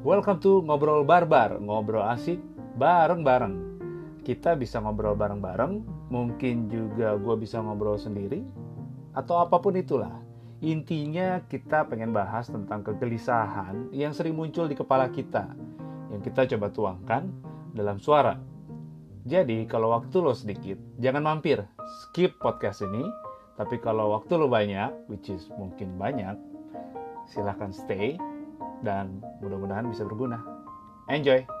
Welcome to Ngobrol Barbar, ngobrol asik bareng-bareng. Kita bisa ngobrol bareng-bareng, mungkin juga gue bisa ngobrol sendiri, atau apa pun itulah. Intinya kita pengen bahas tentang kegelisahan yang sering muncul di kepala kita, yang kita coba tuangkan dalam suara. Jadi kalau waktu lo sedikit, jangan mampir, skip podcast ini. Tapi kalau waktu lo banyak, which is mungkin banyak, silahkan stay dan mudah-mudahan bisa berguna. Enjoy!